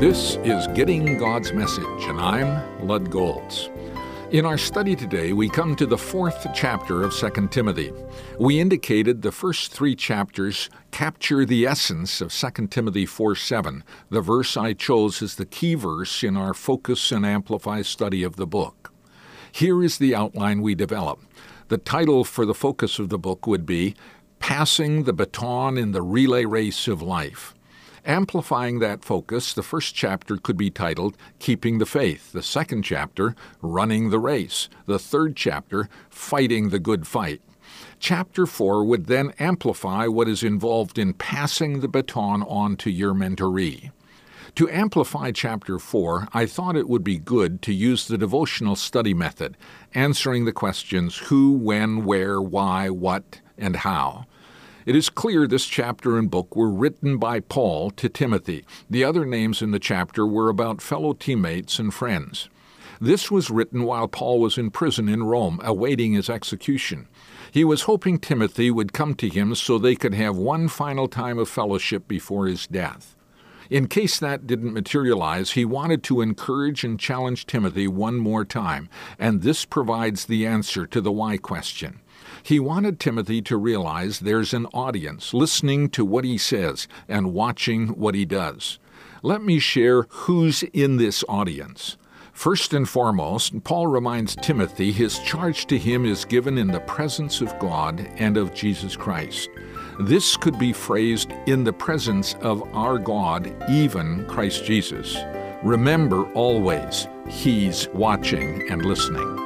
This is Getting God's Message, and I'm Lud Golz. In our study today, we come to the fourth chapter of 2 Timothy. We indicated the first three chapters capture the essence of 2 Timothy 4 7, the verse I chose as the key verse in our Focus and Amplify study of the book. Here is the outline we develop. The title for the focus of the book would be Passing the Baton in the Relay Race of Life. Amplifying that focus, the first chapter could be titled Keeping the Faith, the second chapter, Running the Race, the third chapter, Fighting the Good Fight. Chapter 4 would then amplify what is involved in passing the baton on to your mentoree. To amplify Chapter 4, I thought it would be good to use the devotional study method, answering the questions who, when, where, why, what, and how. It is clear this chapter and book were written by Paul to Timothy. The other names in the chapter were about fellow teammates and friends. This was written while Paul was in prison in Rome, awaiting his execution. He was hoping Timothy would come to him so they could have one final time of fellowship before his death. In case that didn't materialize, he wanted to encourage and challenge Timothy one more time, and this provides the answer to the why question. He wanted Timothy to realize there's an audience listening to what he says and watching what he does. Let me share who's in this audience. First and foremost, Paul reminds Timothy his charge to him is given in the presence of God and of Jesus Christ. This could be phrased in the presence of our God, even Christ Jesus. Remember always, He's watching and listening.